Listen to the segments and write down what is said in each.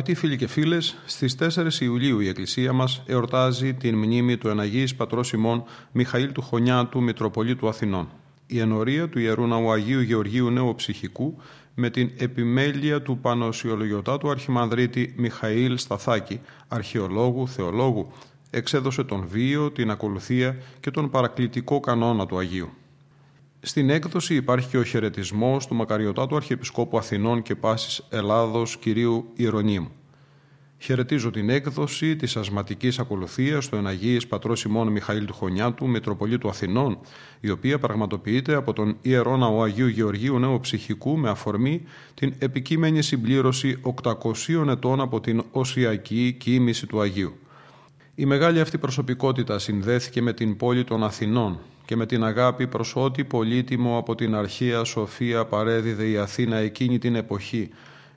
Αγαπητοί φίλοι και φίλες, στις 4 Ιουλίου η Εκκλησία μας εορτάζει την μνήμη του Εναγής Πατρός ημών Μιχαήλ του Χωνιάτου, Μητροπολίτου Αθηνών. Η ενορία του Ιερού Ναού Αγίου Γεωργίου Νέου Ψυχικού με την επιμέλεια του Πανοσιολογιωτάτου Αρχιμανδρίτη Μιχαήλ Σταθάκη, αρχαιολόγου, θεολόγου, εξέδωσε τον βίο, την ακολουθία και τον παρακλητικό κανόνα του Αγίου. Στην έκδοση υπάρχει και ο χαιρετισμός του μακαριωτάτου Αρχιεπισκόπου Αθηνών και Πάσης Ελλάδος κυρίου Ιερονίμου. Χαιρετίζω την έκδοση της ασματικής ακολουθίας του Εναγή Πατρός Σιμών Μιχαήλ του Χωνιάτου, Μητροπολίτου Αθηνών, η οποία πραγματοποιείται από τον ιερό ναό Αγίου Γεωργίου Νέου Ψυχικού με αφορμή την επικείμενη συμπλήρωση 800 ετών από την οσιακή κοίμηση του Αγίου. Η μεγάλη αυτή προσωπικότητα συνδέθηκε με την πόλη των Αθηνών, και με την αγάπη προς ό,τι πολύτιμο από την αρχαία σοφία παρέδιδε η Αθήνα εκείνη την εποχή,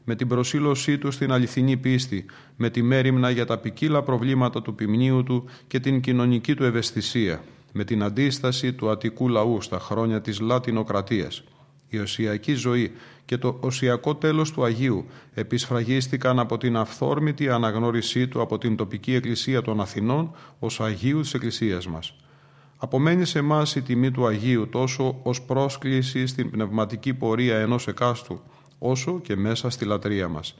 με την προσήλωσή του στην αληθινή πίστη, με τη μέρημνα για τα ποικίλα προβλήματα του ποιμνίου του και την κοινωνική του ευαισθησία, με την αντίσταση του Αττικού λαού στα χρόνια της Λατινοκρατίας. Η οσιακή ζωή και το οσιακό τέλος του Αγίου επισφραγίστηκαν από την αυθόρμητη αναγνώρισή του από την τοπική εκκλησία των Αθηνών ως Αγίου της Εκκλησίας μας. Απομένει σε εμάς η τιμή του Αγίου τόσο ως πρόσκληση στην πνευματική πορεία ενός εκάστου, όσο και μέσα στη λατρεία μας.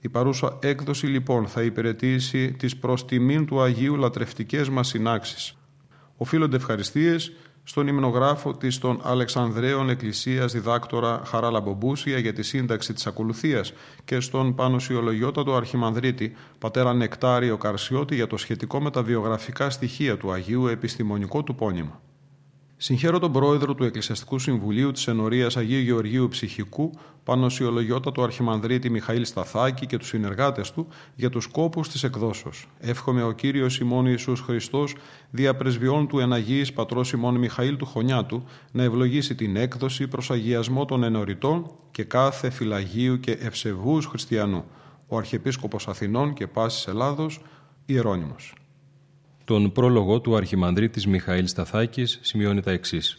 Η παρούσα έκδοση λοιπόν θα υπηρετήσει τις προς τιμήν του Αγίου λατρευτικές μας συνάξεις. Οφείλονται ευχαριστίες στον υμνογράφο της των Αλεξανδρέων Εκκλησίας διδάκτορα Χαράλα Μπομπούσια για τη σύνταξη της ακολουθίας και στον πανουσιολογιότατο αρχιμανδρίτη πατέρα Νεκτάριο Καρσιώτη για το σχετικό με τα βιογραφικά στοιχεία του Αγίου επιστημονικό του πόνημα. Συγχαίρω τον πρόεδρο του Εκκλησιαστικού Συμβουλίου της Ενωρίας Αγίου Γεωργίου Ψυχικού, πανοσιολογιότατο Αρχιμανδρίτη Μιχαήλ Σταθάκη και τους συνεργάτες του για τους σκόπους της εκδόσεως. Εύχομαι ο κύριος Σιμών Ιησούς Χριστός, δια πρεσβειών του Εναγή Πατρός Σιμών Μιχαήλ του Χωνιάτου, να ευλογήσει την έκδοση προς αγιασμό των ενωρητών και κάθε φυλαγίου και ευσεβούς χριστιανού. Ο Αρχιεπίσκοπος Αθηνών και Πάσης Ελλάδος, Ιερώνυμος. Τον πρόλογο του Αρχιμανδρίτης Μιχαήλ Σταθάκης σημειώνει τα εξής.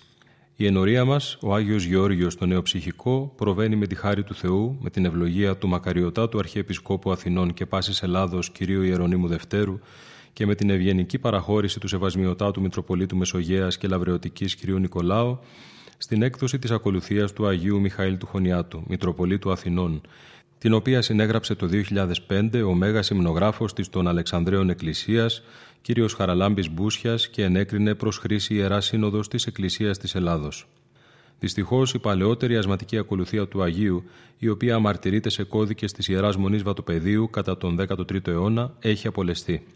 Η ενορία μας, ο Άγιος Γεώργιος το νέο ψυχικό, προβαίνει με τη χάρη του Θεού, με την ευλογία του μακαριωτάτου Αρχιεπισκόπου Αθηνών και Πάσης Ελλάδος κυρίου Ιερονίμου Δευτέρου και με την ευγενική παραχώρηση του Σεβασμιωτάτου Μητροπολίτου Μεσογεία και Λαβρεωτικής κυρίου Νικολάου, στην έκδοση της ακολουθίας του Αγίου Μιχαήλ του Χωνιάτου, Μητροπολίτου Αθηνών, την οποία συνέγραψε το 2005 ο Μέγας Υμνογράφος της των Αλεξανδρέων Εκκλησίας, κύριος Χαραλάμπης Μπούσιας και ενέκρινε προς χρήση Ιερά Σύνοδος της Εκκλησίας της Ελλάδος. Δυστυχώς, η παλαιότερη ασματική ακολουθία του Αγίου, η οποία αμαρτυρείται σε κώδικες της ιεράς μονής Βατοπεδίου κατά τον 13ο αιώνα, έχει απολεστεί.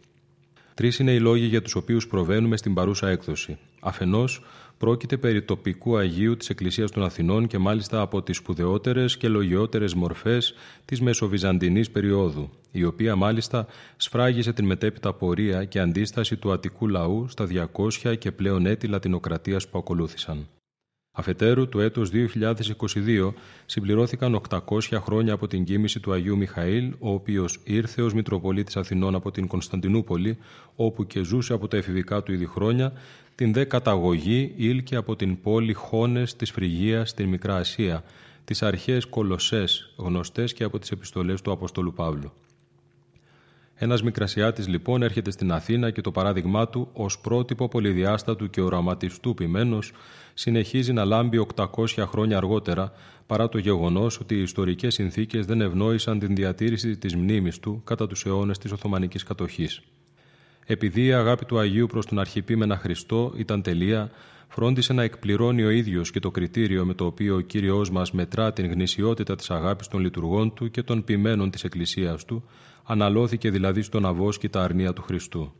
Τρεις είναι οι λόγοι για τους οποίους προβαίνουμε στην παρούσα έκδοση. Αφενός, πρόκειται περί τοπικού Αγίου της Εκκλησίας των Αθηνών και μάλιστα από τις σπουδαιότερες και λογιότερες μορφές της Μεσοβυζαντινής περίοδου, η οποία μάλιστα σφράγισε την μετέπειτα πορεία και αντίσταση του Αττικού λαού στα 200 και πλέον έτη Λατινοκρατίας που ακολούθησαν. Αφετέρου, το έτος 2022 συμπληρώθηκαν 800 χρόνια από την κοίμηση του Αγίου Μιχαήλ, ο οποίος ήρθε ως Μητροπολίτης Αθηνών από την Κωνσταντινούπολη, όπου και ζούσε από τα εφηβικά του ήδη χρόνια, την δε καταγωγή ήλκε από την πόλη Χώνες της Φρυγίας στην Μικρά Ασία, τις αρχαίες κολοσσές, γνωστές και από τις επιστολές του Αποστόλου Παύλου. Ένας Μικρασιάτης λοιπόν έρχεται στην Αθήνα και το παράδειγμά του ως πρότυπο πολυδιάστατου και οραματιστού ποιμένου συνεχίζει να λάμπει 800 χρόνια αργότερα παρά το γεγονός ότι οι ιστορικές συνθήκες δεν ευνόησαν την διατήρηση της μνήμης του κατά τους αιώνες της Οθωμανικής κατοχής. Επειδή η αγάπη του Αγίου προς τον Αρχιπίμενα Χριστό ήταν τελεία, φρόντισε να εκπληρώνει ο ίδιος και το κριτήριο με το οποίο ο κύριος μας μετρά την γνησιότητα της αγάπης των λειτουργών του και των ποιμένων της Εκκλησίας του, αναλώθηκε δηλαδή στον αβόσκη τα αρνία του Χριστού.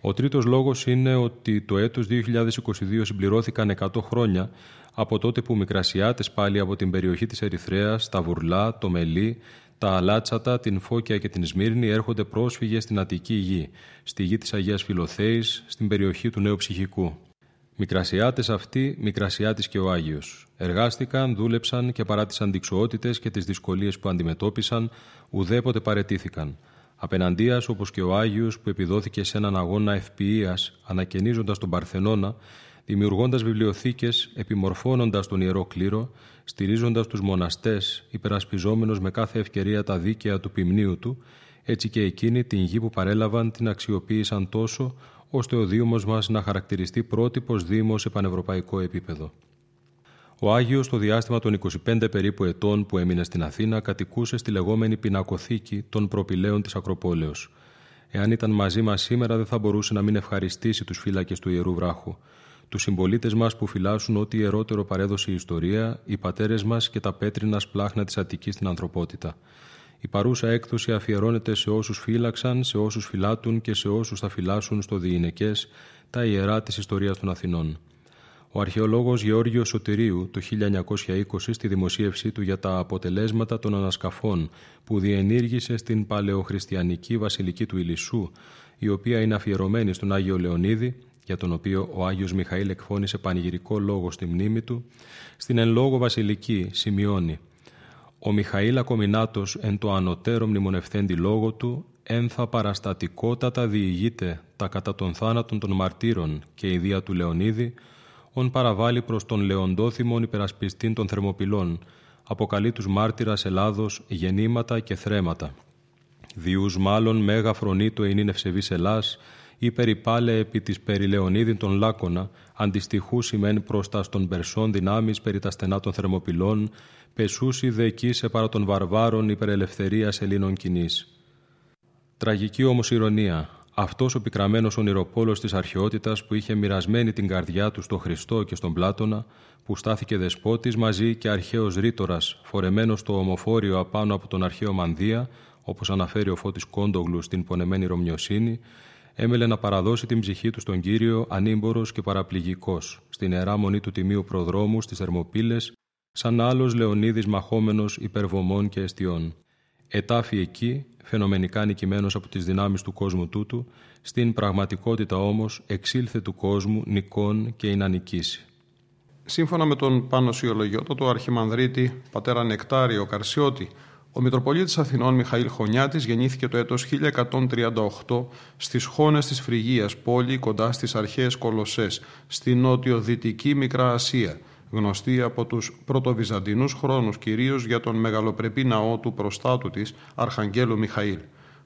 Ο τρίτος λόγος είναι ότι το έτος 2022 συμπληρώθηκαν 100 χρόνια από τότε που Μικρασιάτες πάλι από την περιοχή της Ερυθρέας, τα Βουρλά, το Μελί, τα Αλάτσατα, την Φώκια και την Σμύρνη έρχονται πρόσφυγες στην Αττική γη, στη γη της Αγίας Φιλοθέης, στην περιοχή του Νέου Ψυχικού. Μικρασιάτες αυτοί, Μικρασιάτης και ο Άγιος. Εργάστηκαν, δούλεψαν και παρά τις αντικσοότητες και τις δυσκολίες που αντιμετώπισαν, ουδέποτε παρετήθηκαν. Απέναντίας, όπως και ο Άγιος που επιδόθηκε σε έναν αγώνα ευποιίας, ανακαινίζοντας τον Παρθενώνα, δημιουργώντας βιβλιοθήκες, επιμορφώνοντας τον Ιερό Κλήρο, στηρίζοντας τους μοναστές, υπερασπιζόμενος με κάθε ευκαιρία τα δίκαια του ποιμνίου του, έτσι και εκείνοι την γη που παρέλαβαν την αξιοποίησαν τόσο, ώστε ο Δήμος μας να χαρακτηριστεί πρότυπος Δήμος σε πανευρωπαϊκό επίπεδο. Ο Άγιος στο διάστημα των 25 περίπου ετών που έμεινε στην Αθήνα κατοικούσε στη λεγόμενη πινακοθήκη των προπηλαίων της Ακροπόλεως. Εάν ήταν μαζί μας σήμερα δεν θα μπορούσε να μην ευχαριστήσει τους φύλακες του Ιερού Βράχου. Τους συμπολίτες μας που φυλάσσουν ό,τι ιερότερο παρέδωσε η ιστορία, οι πατέρες μας και τα πέτρινα σπλάχνα της Αττικής στην ανθρωπότητα. Η παρούσα έκδοση αφιερώνεται σε όσους φύλαξαν, σε όσους φυλάτουν και σε όσους θα φυλάσσουν στο διηνεκές τα ιερά της ιστορίας των Αθηνών. Ο αρχαιολόγος Γεώργιος Σωτηρίου το 1920 στη δημοσίευσή του για τα αποτελέσματα των ανασκαφών που διενήργησε στην παλαιοχριστιανική βασιλική του Ηλισσού, η οποία είναι αφιερωμένη στον Άγιο Λεωνίδη, για τον οποίο ο Άγιος Μιχαήλ εκφώνησε πανηγυρικό λόγο στη μνήμη του, στην εν λόγω βασιλική σημειώνει «Ο Μιχαήλ Ακομινάτος εν το ανωτέρω μνημονευθέντη λόγο του, ένθα παραστατικότατα διηγείται τα κατά των θάνατων των μαρτύρων και η δία του Λεωνίδη, ον παραβάλλει προς τον λεοντόθυμον υπερασπιστήν των Θερμοπυλών, αποκαλεί τους μάρτυρας Ελλάδος γεννήματα και θρέματα. Διούς μάλλον μέγα φρονήτο εινήν ευσεβής Ελλάς, ή περιπάλε επί της περιλεονίδιν των Λάκωνα, αντιστοιχούς σημαίνει προς τας στον Περσών δυνάμεις περί τα στενά των θερμοπυλών, πεσούσι δε εκεί σε παρά των βαρβάρων υπερελευθερίας Ελλήνων κοινής. Τραγική όμως ηρωνία, αυτός ο πικραμένος ονειροπόλος της αρχαιότητας που είχε μοιρασμένη την καρδιά του στο Χριστό και στον Πλάτωνα, που στάθηκε δεσπότης μαζί και αρχαίος ρήτορας, φορεμένος στο ομοφόριο απάνω από τον αρχαίο Μανδία, όπως αναφέρει ο Φώτης Κόντογλου στην πονεμένη Ρωμιοσύνη, έμελε να παραδώσει την ψυχή του στον Κύριο ανήμπορος και παραπληγικός, στην ιερά μονή του Τιμίου Προδρόμου στις Θερμοπύλες, σαν άλλος Λεωνίδης μαχόμενος υπερβομών και αιστιών. Ετάφη εκεί, φαινομενικά νικημένος από τις δυνάμεις του κόσμου τούτου, στην πραγματικότητα όμως εξήλθε του κόσμου νικών και νικήσει. Σύμφωνα με τον Πάνο Σιολογιώτο, Αρχιμανδρίτη πατέρα Νεκτάριο Καρσιώτη, ο Μητροπολίτης Αθηνών Μιχαήλ Χωνιάτης γεννήθηκε το έτος 1138 στις Χώνες της Φρυγίας, πόλη κοντά στις αρχαίες Κολοσσές, στη νότιο-δυτική Μικρά Ασία, γνωστή από τους πρωτοβυζαντινούς χρόνους κυρίως για τον μεγαλοπρεπή ναό του προστάτου της Αρχαγγέλου Μιχαήλ.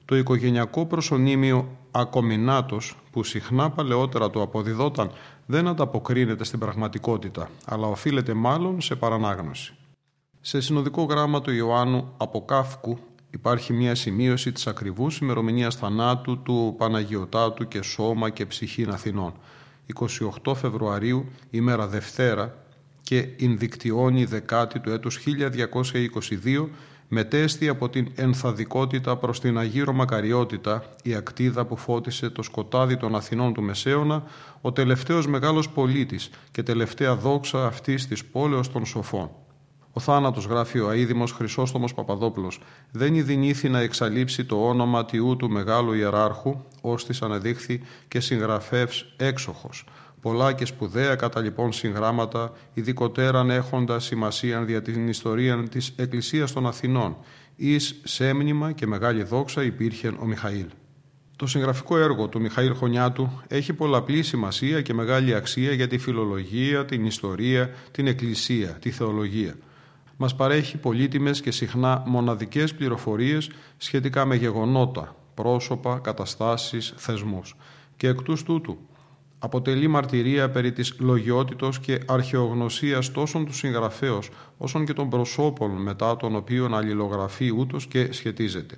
Το οικογενειακό προσωνύμιο Ακομινάτος, που συχνά παλαιότερα το αποδιδόταν, δεν ανταποκρίνεται στην πραγματικότητα, αλλά οφείλεται μάλλον σε παρανάγνωση. Σε συνοδικό γράμμα του Ιωάννου από Κάφκου υπάρχει μια σημείωση της ακριβούς ημερομηνίας θανάτου του Παναγιωτάτου και Σώμα και Ψυχήν Αθηνών. 28 Φεβρουαρίου, ημέρα Δευτέρα και Ινδικτιώνη δεκάτη του έτους 1222 μετέστη από την ενθαδικότητα προς την Αγίρο Μακαριότητα η ακτίδα που φώτισε το σκοτάδι των Αθηνών του Μεσαίωνα ο τελευταίος μεγάλος πολίτης και τελευταία δόξα αυτής της πόλεως των σοφών. Ο θάνατος, γράφει ο Αίδημος Χρυσόστομος Παπαδόπουλος, δεν ειδηνήθη να εξαλείψει το όνομα τιού του μεγάλου ιεράρχου, ώστις ανεδείχθη και συγγραφέα έξοχος. Πολλά και σπουδαία κατά λοιπόν συγγράμματα, ειδικότεραν έχοντας σημασία για την ιστορία της Εκκλησίας των Αθηνών, εις σέμνημα και μεγάλη δόξα υπήρχε ο Μιχαήλ. Το συγγραφικό έργο του Μιχαήλ Χωνιάτου έχει πολλαπλή σημασία και μεγάλη αξία για τη φιλολογία, την ιστορία, την εκκλησία, τη θεολογία μας παρέχει πολύτιμες και συχνά μοναδικές πληροφορίες σχετικά με γεγονότα, πρόσωπα, καταστάσεις, θεσμούς. Και εκ τούτου αποτελεί μαρτυρία περί της λογιότητος και αρχαιογνωσίας τόσο του συγγραφέως όσο και των προσώπων μετά των οποίων αλληλογραφεί ούτως και σχετίζεται.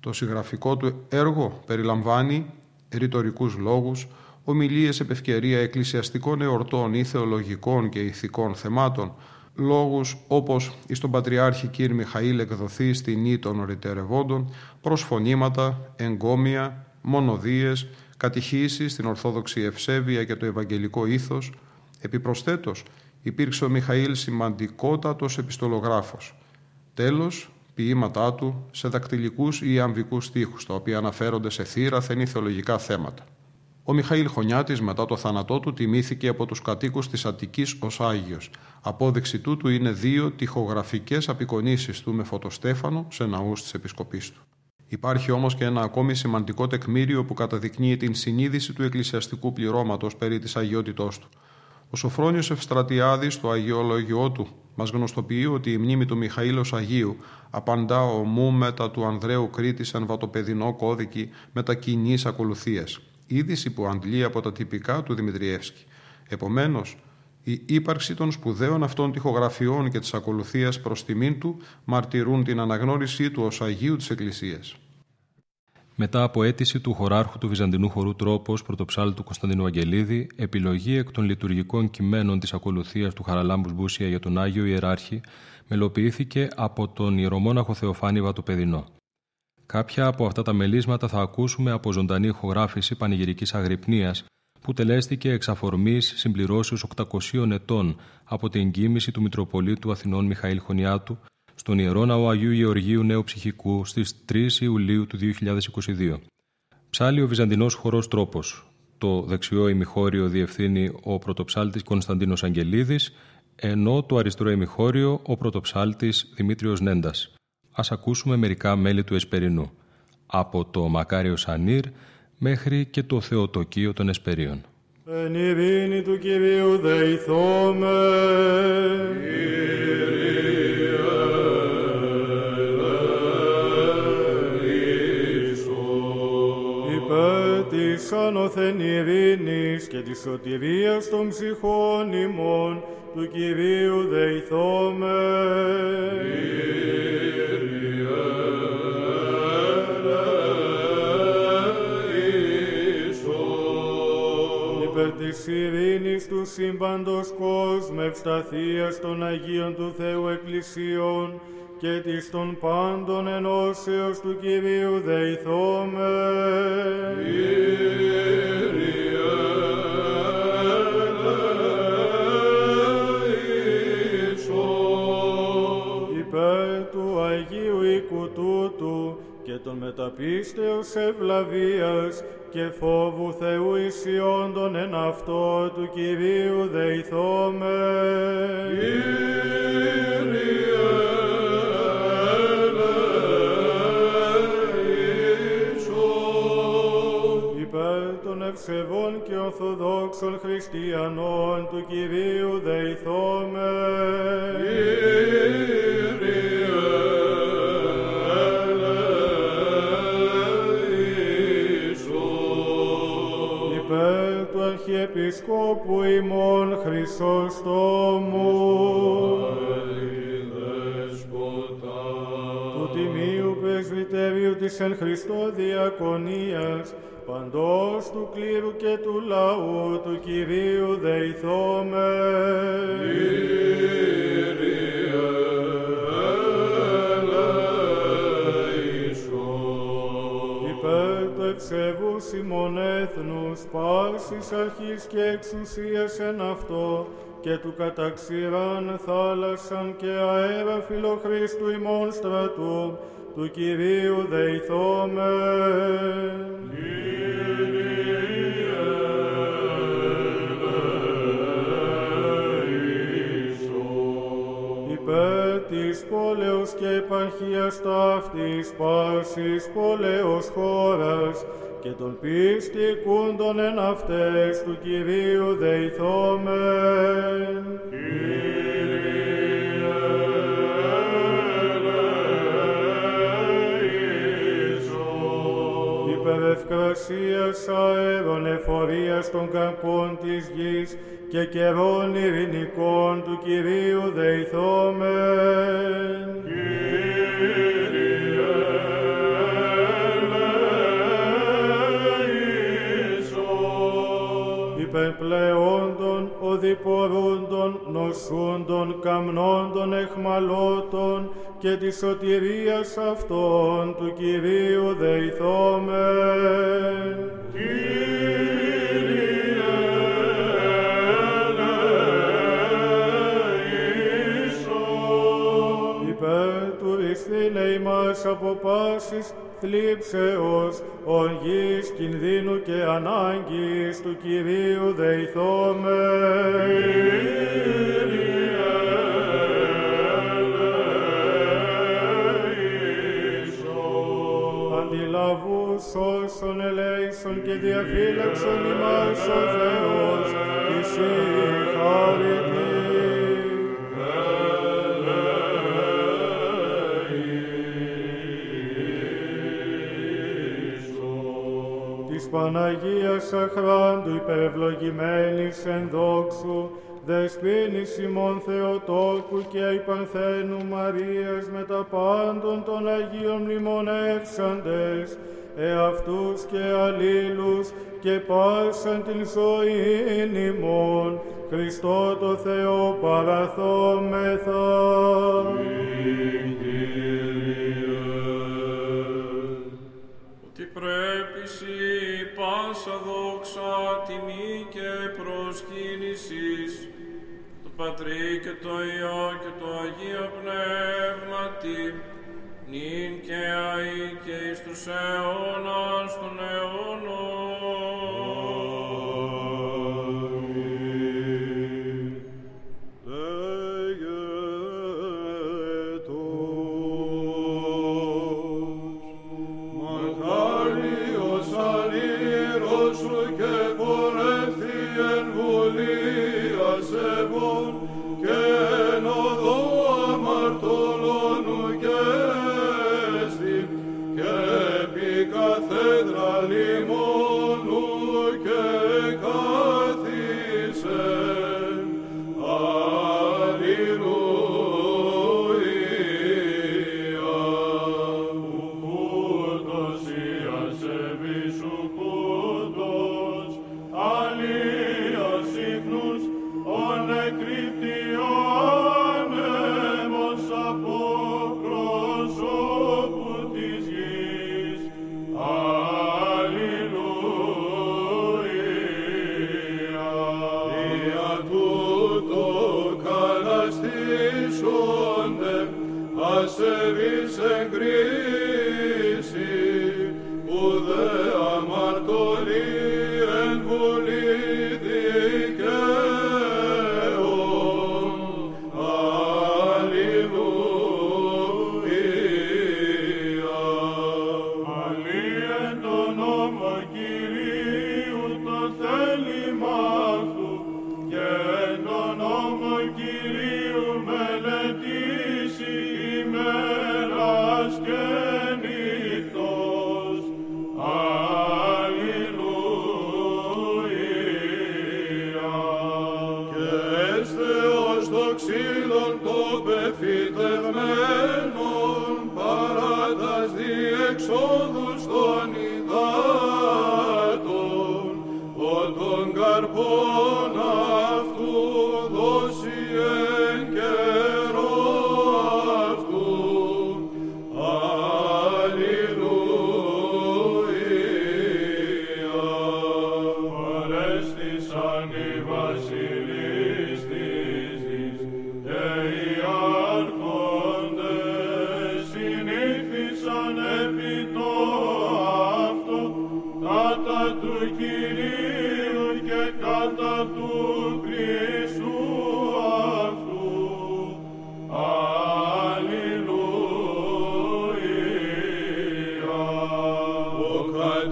Το συγγραφικό του έργο περιλαμβάνει ρητορικούς λόγους, ομιλίες επευκαιρία εκκλησιαστικών εορτών ή θεολογικών και ηθικών θεμάτων, λόγους όπως εις τον Πατριάρχη Κύρι Μιχαήλ εκδοθεί στην ή των ορειτερευόντων, προσφωνήματα, εγκόμια, μονοδίες, κατηχήσεις στην Ορθόδοξη Ευσέβεια και το Ευαγγελικό Ήθος. Επιπροσθέτως, υπήρξε ο Μιχαήλ σημαντικότατος επιστολογράφος. Τέλος, ποίηματά του σε δακτυλικούς ή αμβικούς στίχους, τα οποία αναφέρονται σε θύραθεν ή θεολογικά θέματα. Ο Μιχαήλ Χωνιάτης μετά το θάνατό του τιμήθηκε από τους κατοίκους της Αττικής ως Άγιος. Απόδειξη τούτου είναι δύο τυχογραφικές απεικονίσεις του με φωτοστέφανο σε ναούς της επισκοπής του. Υπάρχει όμως και ένα ακόμη σημαντικό τεκμήριο που καταδεικνύει την συνείδηση του εκκλησιαστικού πληρώματος περί της αγιότητός του. Ο Σοφρόνιος Ευστρατιάδης, το αγιολογιό του, μας γνωστοποιεί ότι η μνήμη του Μιχαήλος Αγίου απαντά ομού μετά του Ανδρέου Κρήτη σαν βατοπεδινό κώδικη μετακινής ακολουθίας είδηση που αντλεί από τα τυπικά του Δημητριεύσκη. Επομένως, η ύπαρξη των σπουδαίων αυτών τυχογραφιών και της ακολουθίας προς τιμήν του μαρτυρούν την αναγνώρισή του ως Αγίου της Εκκλησίας. Μετά από αίτηση του χωράρχου του Βυζαντινού χορού Τρόπος, πρωτοψάλτου Κωνσταντινού Αγγελίδη, επιλογή εκ των λειτουργικών κειμένων της ακολουθίας του Χαραλάμπους Μπούσια για τον Άγιο Ιεράρχη μελοποιήθηκε από τον ιερομόναχο Θεοφάνη Βατοπεδινό. Κάποια από αυτά τα μελίσματα θα ακούσουμε από ζωντανή ηχογράφηση πανηγυρικής αγρυπνίας που τελέστηκε εξ αφορμής συμπληρώσεως 800 ετών από την εγκύμηση του Μητροπολίτου Αθηνών Μιχαήλ Χωνιάτου στον Ιερό Ναό Αγίου Γεωργίου Νέου Ψυχικού στις 3 Ιουλίου του 2022. Ψάλει ο Βυζαντινός χορός τρόπος. Το δεξιό ημιχώριο διευθύνει ο πρωτοψάλτης Κωνσταντίνος Αγγελίδης, ενώ το αριστερό ημιχώριο ο πρωτοψάλτης Δημήτριος Νέντας ας ακούσουμε μερικά μέλη του Εσπερινού, από το Μακάριο Σανίρ μέχρι και το Θεοτοκείο των Εσπερίων. Εν ειρήνη του Κυρίου δεηθώμε. Υπέ ο και της σωτηρίας των ψυχών ημών του Κυρίου δεηθώμε. Υπέρ της ειρήνης του σύμπαντος κόσμου, ευσταθίας των Αγίων του Θεού Εκκλησίων, και της των πάντων ενώσεως του Κυρίου δεηθώμε. Υπέρ των μεταπίστεως ευλαβίας και φόβου Θεού ισιόντων εν αυτό του Κυρίου δεηθώμε. Υπέρ των ευσεβών και ορθοδόξων χριστιανών του Κυρίου δεηθώμε. Υπέρ Αρχιεπισκόπου ημών Χρυσόστομου. του Τιμίου Πρεσβυτερίου της εν Χριστώ Διακονίας, παντός του κλήρου και του λαού του Κυρίου δεηθώμε. Ευσεβούς ημών έθνους, πάσης αρχής και εξουσίας εν αυτό, και του καταξηράν θάλασσαν και αέρα φιλοχρίστου ημών στρατού, του Κυρίου δεηθώμε. Υπέρ της πόλεως και επαρχίας ταύτης πάσης πόλεως χώρας και των πιστικούντων εν αυτές του Κυρίου δεηθόμεν. Υπερευκρασίας αέρων εφορίας των καρπών της γης και καιρών ειρηνικών του Κυρίου δεηθόμεν. Υπερπλεόντων, οδηπορούντων, νοσούντων, καμνόντων, εχμαλώτων και της σωτηρίας αυτών του Κυρίου δεηθόμεν. Υπέρ του ρηστήνε ημάς από πάσης θλίψεως, οργής, κινδύνου και ανάγκης του Κυρίου δεηθόμεν. Αντιλαβούς όσων ελέησον και διαφύλαξον ημάς ο Θεός, της συγχαρητή. Παναγίας Αχράντου υπερευλογημένης εν δόξου, δεσπίνης ημών Θεοτόκου και υπανθένου Μαρίας με τα πάντων των Αγίων μνημονεύσαντες, εαυτούς και αλλήλους και πάσαν την ζωήν ημών, Χριστό το Θεό παραθόμεθα. Πάσα δόξα, τιμή και προσκύνησης το Πατρί και το Υιό και το Αγίο Πνεύματι νυν και αεί και εις τους αιώνας των αιώνων.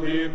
Και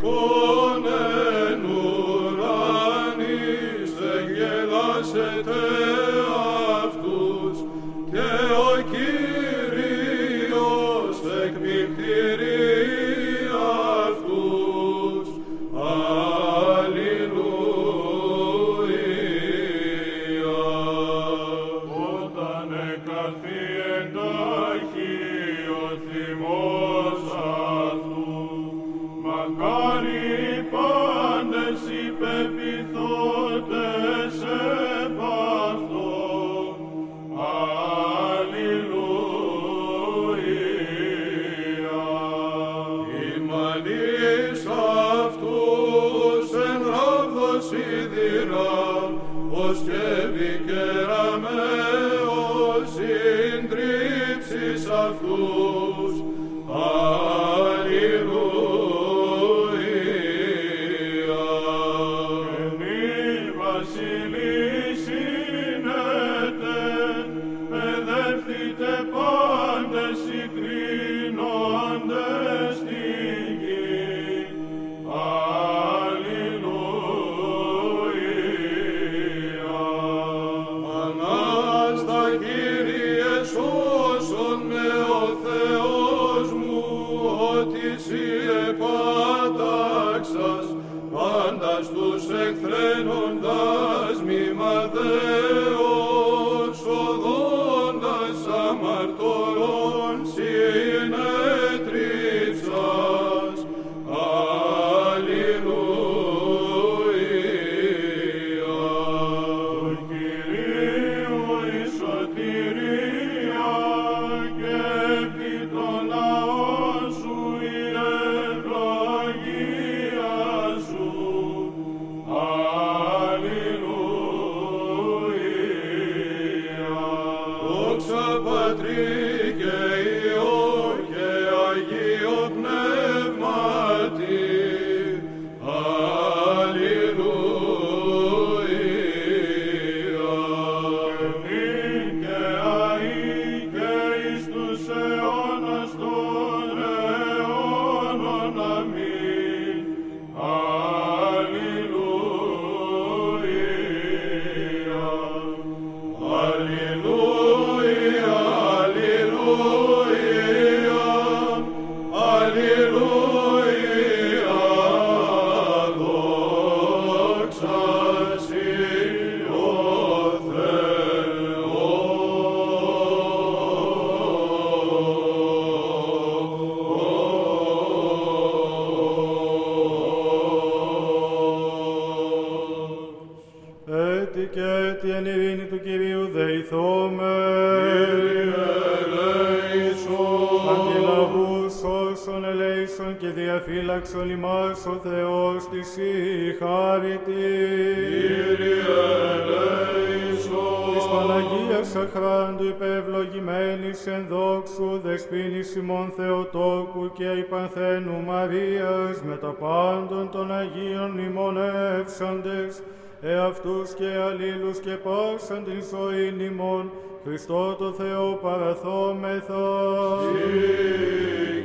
πάσαν την ζωήν ημών Χριστό το Θεό παραθόμεθα.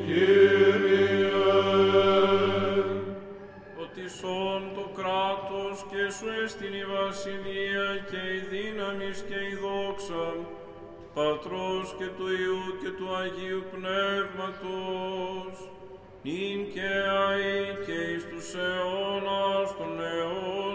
Κύριε. ότι σών το κράτος και σου έστειν η βασιλεία και η δύναμης και η δόξα, Πατρός και του Υιού και του Αγίου Πνεύματος, νυν και αεί και εις τους αιώνας των αιώνων.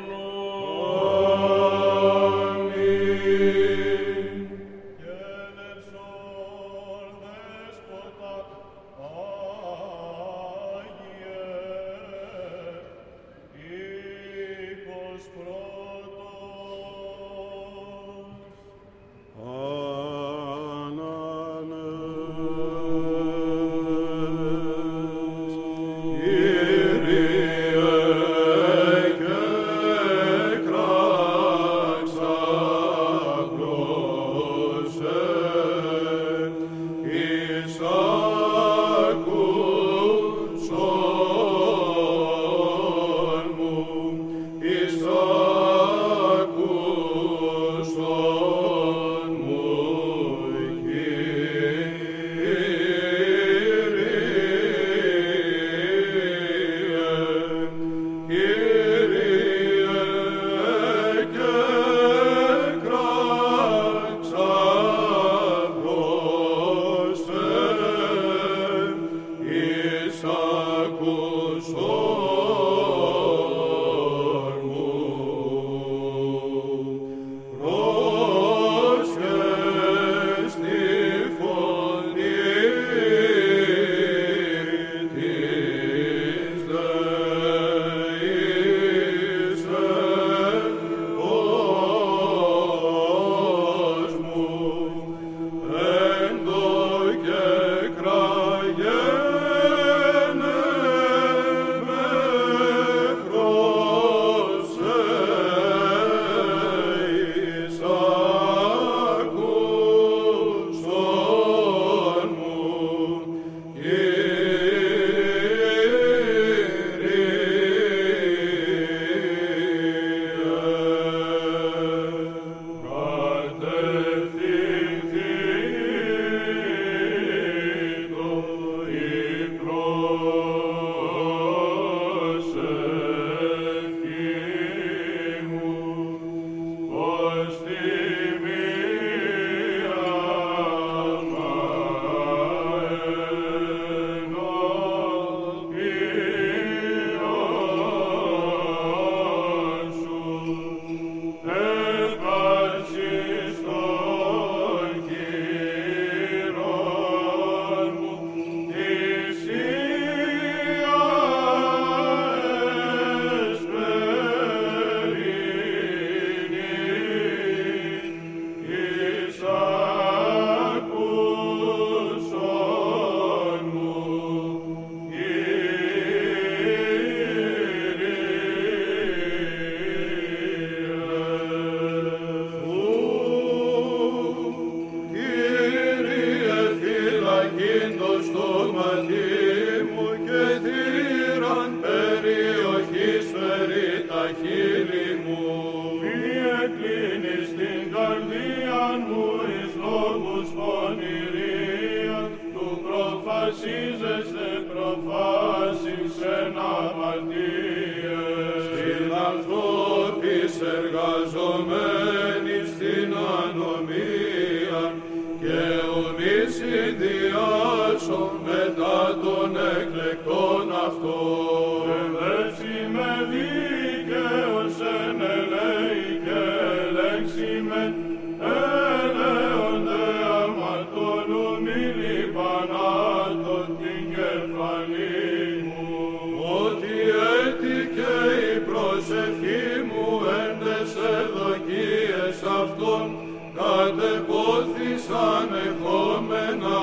Κατεπόθησαν εχόμενα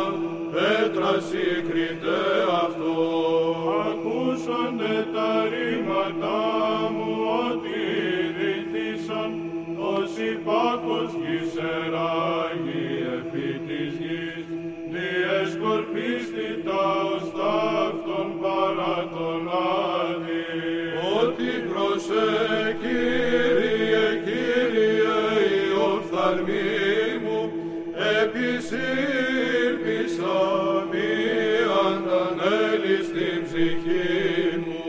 πέτρα σύγκριτε αυτός. Ακού ακούσονται τα ρήματά επισύρπησα μη αντανέλη στην ψυχή μου.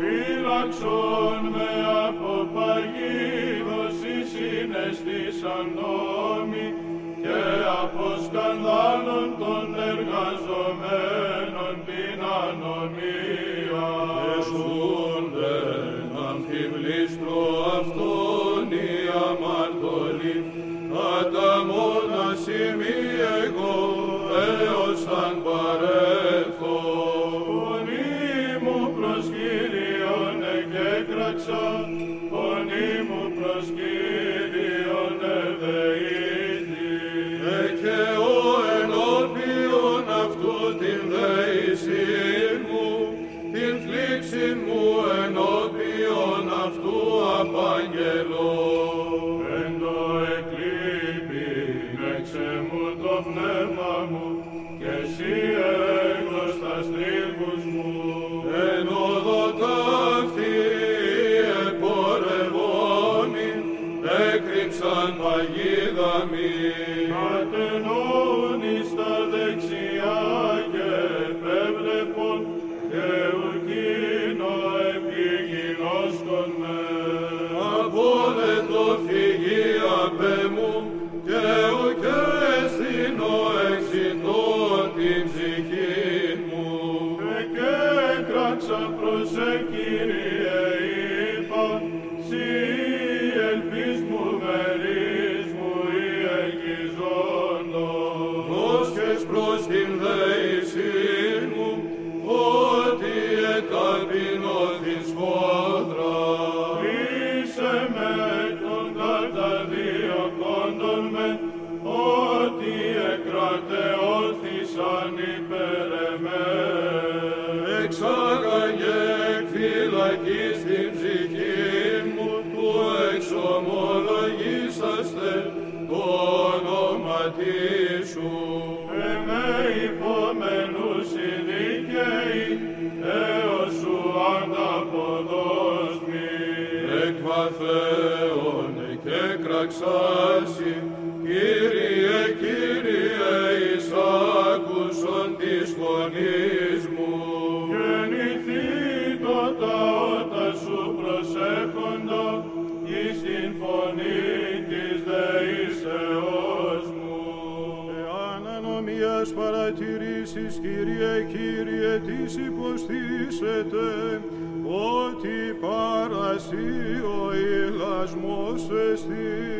Φύλαξον με από παγίδωση συναισθήσαν νόμοι και από σκανδάλων των εργαζομένων Εκέκρατσα προς και κραξάσι, Κύριε, Κύριε, εις άκουσον της φωνής μου. Γεννηθεί το τα ότα σου προσέχοντα, εις την φωνή της δεήσεώς μου. Εάν ανομίας παρατηρήσεις, Κύριε, Κύριε, τις υποστήσετε, ότι παρασύ ο ηλασμός εστίν.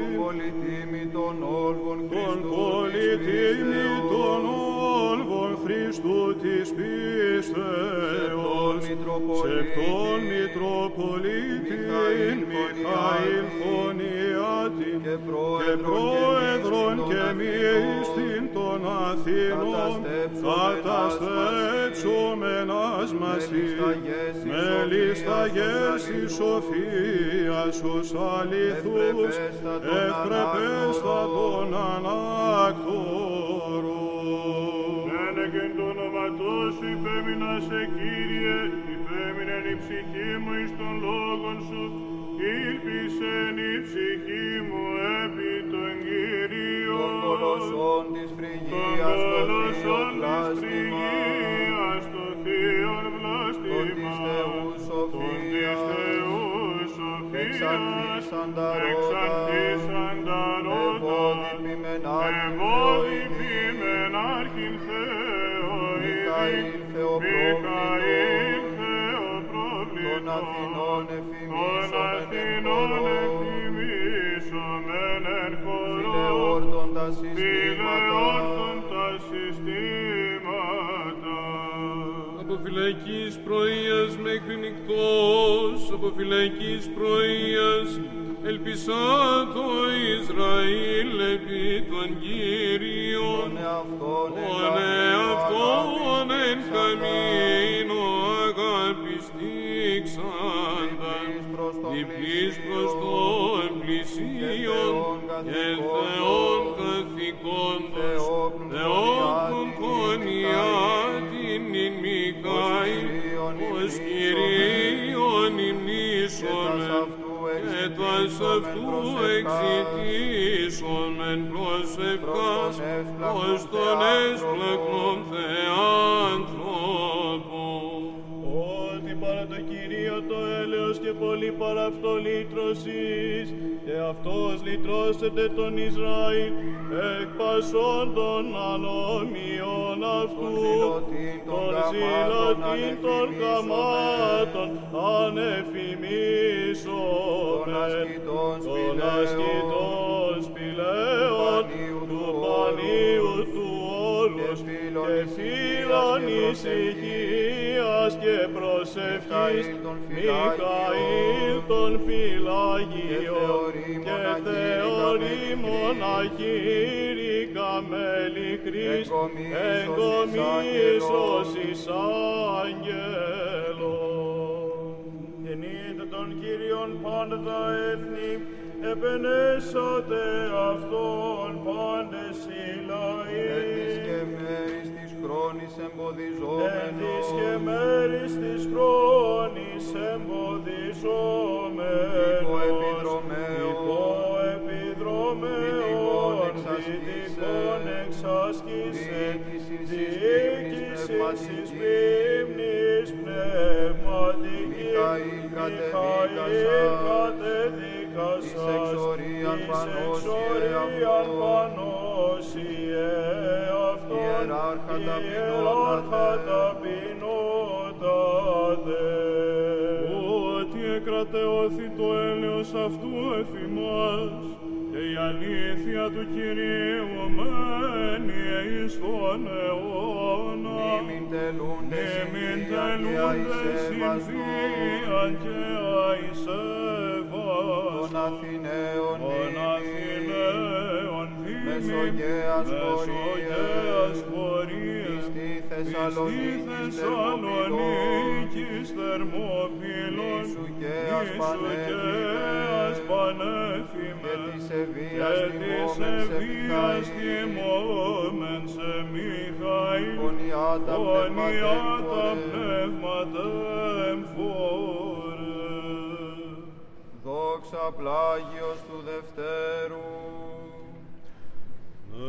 Λισταγές της σοφίας ως αληθούς, ευπρεπέστατον ανάκτορων. Ένεκεν το όνομα σου υπέμεινα σε Κύριε, υπέμεινεν η ψυχή μου εις των λόγων σου, ήλπισεν η ψυχή μου επί των Κύριων. Των κολοσσών της Των φρυγίας το κολοσσών θείο της πλάστημας, φρυγίας σοφίας, εξανθίσαν τα ρότα, εξανθίσαν τα ρότα, ευώδη μεν άρχιν Ευώδηπη Θεοειδή, μεν άρχιν Θεοειδή, Μιχαήλ Μιχαήλ Θεοπρόβλητο, Θεοπρόβλητο, των Αθηνών των φυλακής πρωίας μέχρι νυχτός, από φυλακής πρωίας, ελπισά το Ισραήλ επί των Κύριων, τον εαυτόν εν τον καμίνο εαυτόν εν αγάπης καμίνο αγάπης στήξαντα, προς το διπλής προς το εμπλησίον και Θεόν καθηκόντος, Θεόπλουν και τας αυτού εξητήσομεν προσευχάς, ως τον έσπλεκνον Θεάνθρωπον. Και πολύ παρά αυτό λύτρωσης, και αυτός λυτρώσεται τον Ισραήλ, εκ πασών των ανομιών αυτού, των ζηλωτήν των καμάτων, ανεφημίσομεν, των ασκητών σπηλαίων, του Πανίου του όλους, και φίλων ησυχίας και προσευχής, Μιχαήλ των φυλαγίων, και θεωρεί μοναχήρικα μέλη Χριστ, εγκομίσος εις άγγελων. Γεννείτε τον Κύριον πάντα τα έθνη, επενέσατε Αυτόν πάντες οι Της λαοί. Και μέρης της χρόνης Εν εμποδιζόμενος, της και μέρης της χρόνης εμποδισόμενος, Υποεπιδρομέων, υποεπιδρομέων, δυτικών δυτικών εξάσκησε, διοίκησης εις διοίκησης πνεύμης εις πνεύμης πνευματικής, Μιχαήλ Μιχαήλ κατεδίκασας, εις κατεδίκασας, εξορίαν εις πανώσιε Ιεράρχα ιεράρχα ταπεινότατε. Ότι εκρατεώθη το έλεος αυτού εφημάς, και η αλήθεια του Κυρίου μένει εις τον αιώνα. μην τελούντες Μην συνθία και τελούντες αησέβαστον, συνθείαν και αησέβαστον. των Αθηναίων Των δήμοι, Αθηναίων δήμοι, Μεσογέας Μεσογέας πορείες, πορείες, πιστή πιστή Θεσσαλονίκης Θεσσαλονίκης Θερμοπύλων, Νήσου και νήσου ασπανέφημες, ασπανέφημες, και της Ευβίας και της τιμώμεν σε Ευβίας Μιχαήλ, τιμώμεν σε Μιχαήλ, πονιάτα πονιάτα πνεύματα πνεύματα εμφόρε. Δόξα πλάγιος του Δευτέρου, και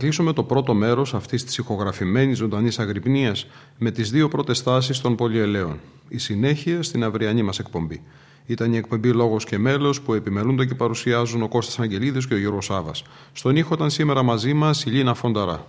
Θα κλείσουμε το πρώτο μέρος αυτής της ηχογραφημένης ζωντανής αγρυπνίας με τις δύο πρώτες τάσεις των πολυελαίων. Η συνέχεια στην αυριανή μας εκπομπή. Ήταν η εκπομπή Λόγος και Μέλος που επιμελούνται και παρουσιάζουν ο Κώστας Αγγελίδης και ο Γιώργος Σάβα. Στον ήχο ήταν σήμερα μαζί μας η Λίνα Φονταρά.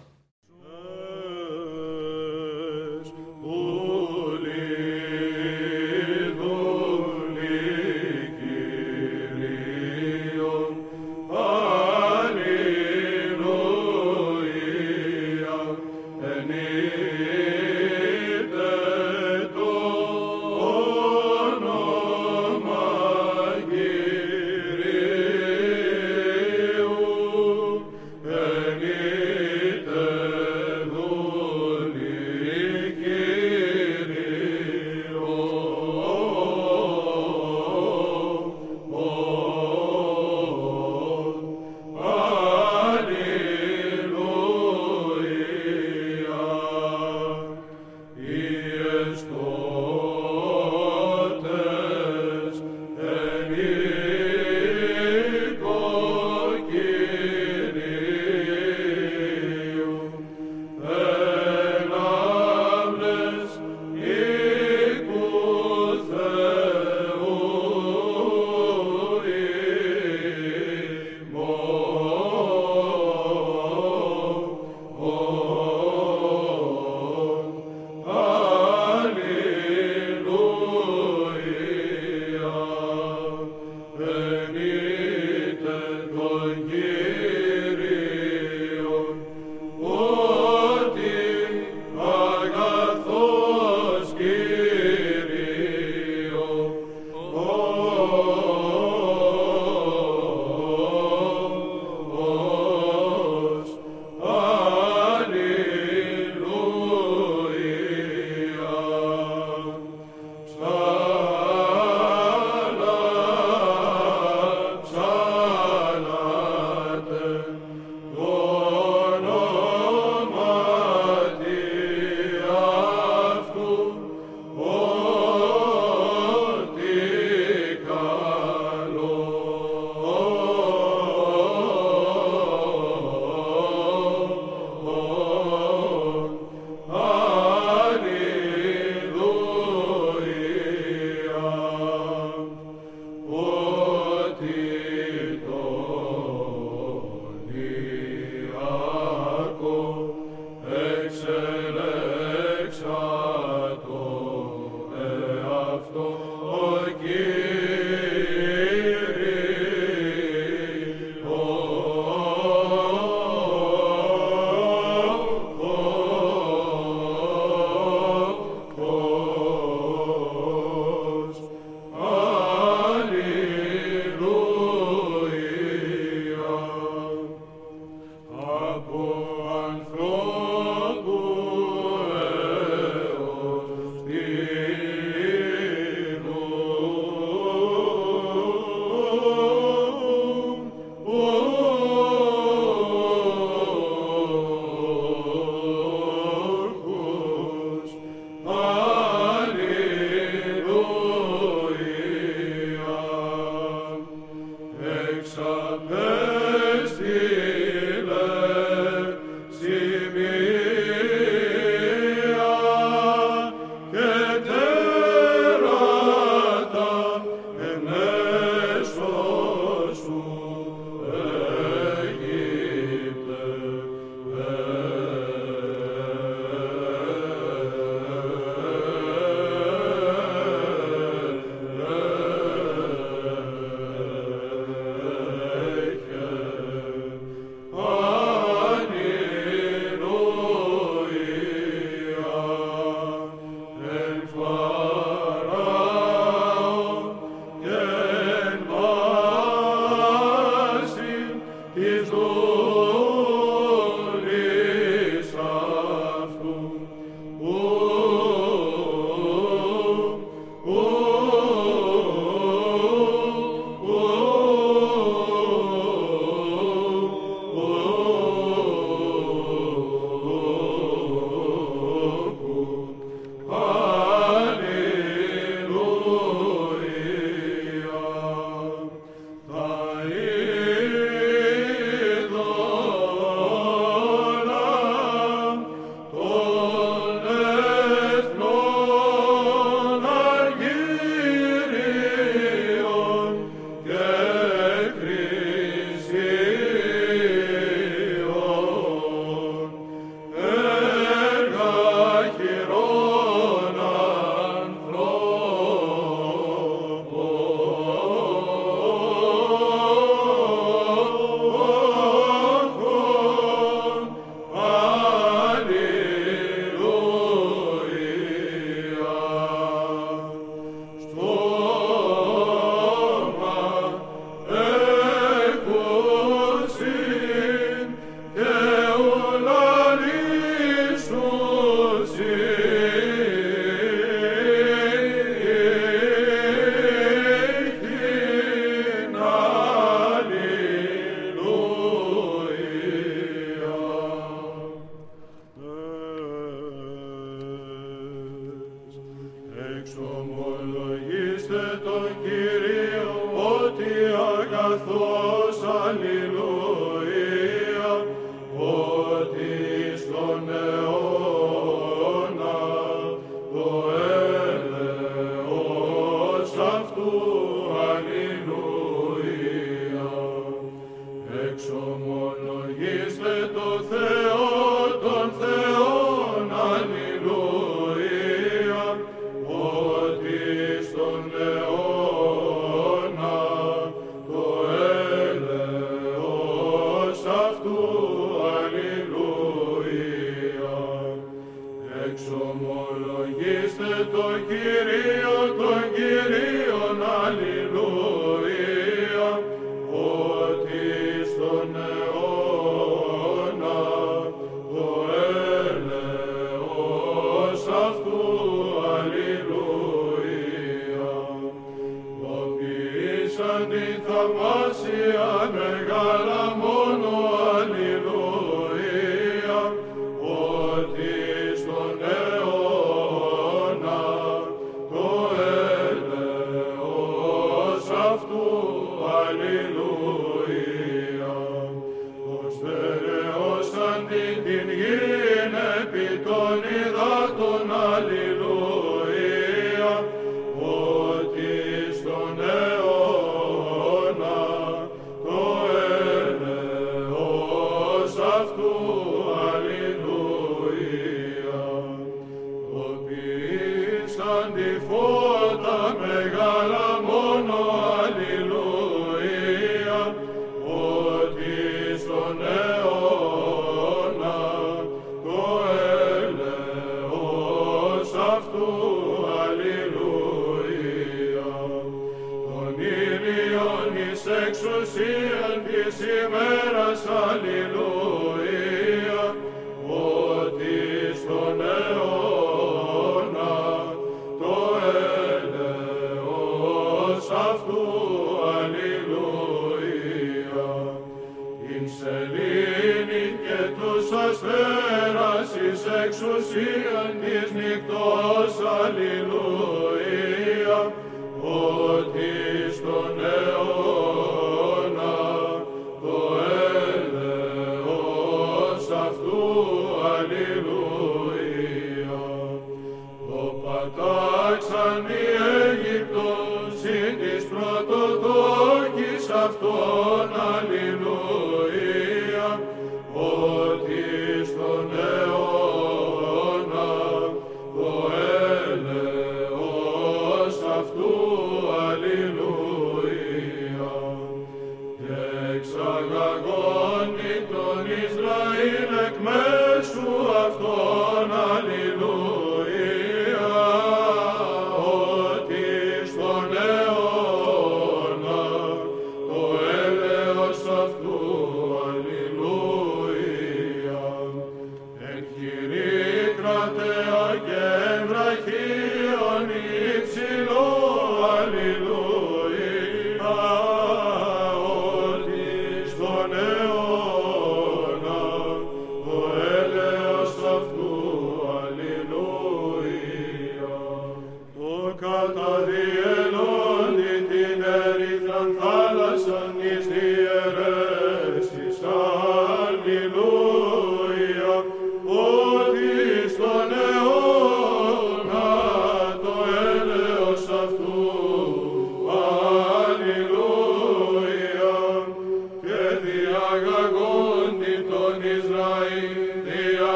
Ερυθραν θάλασσαν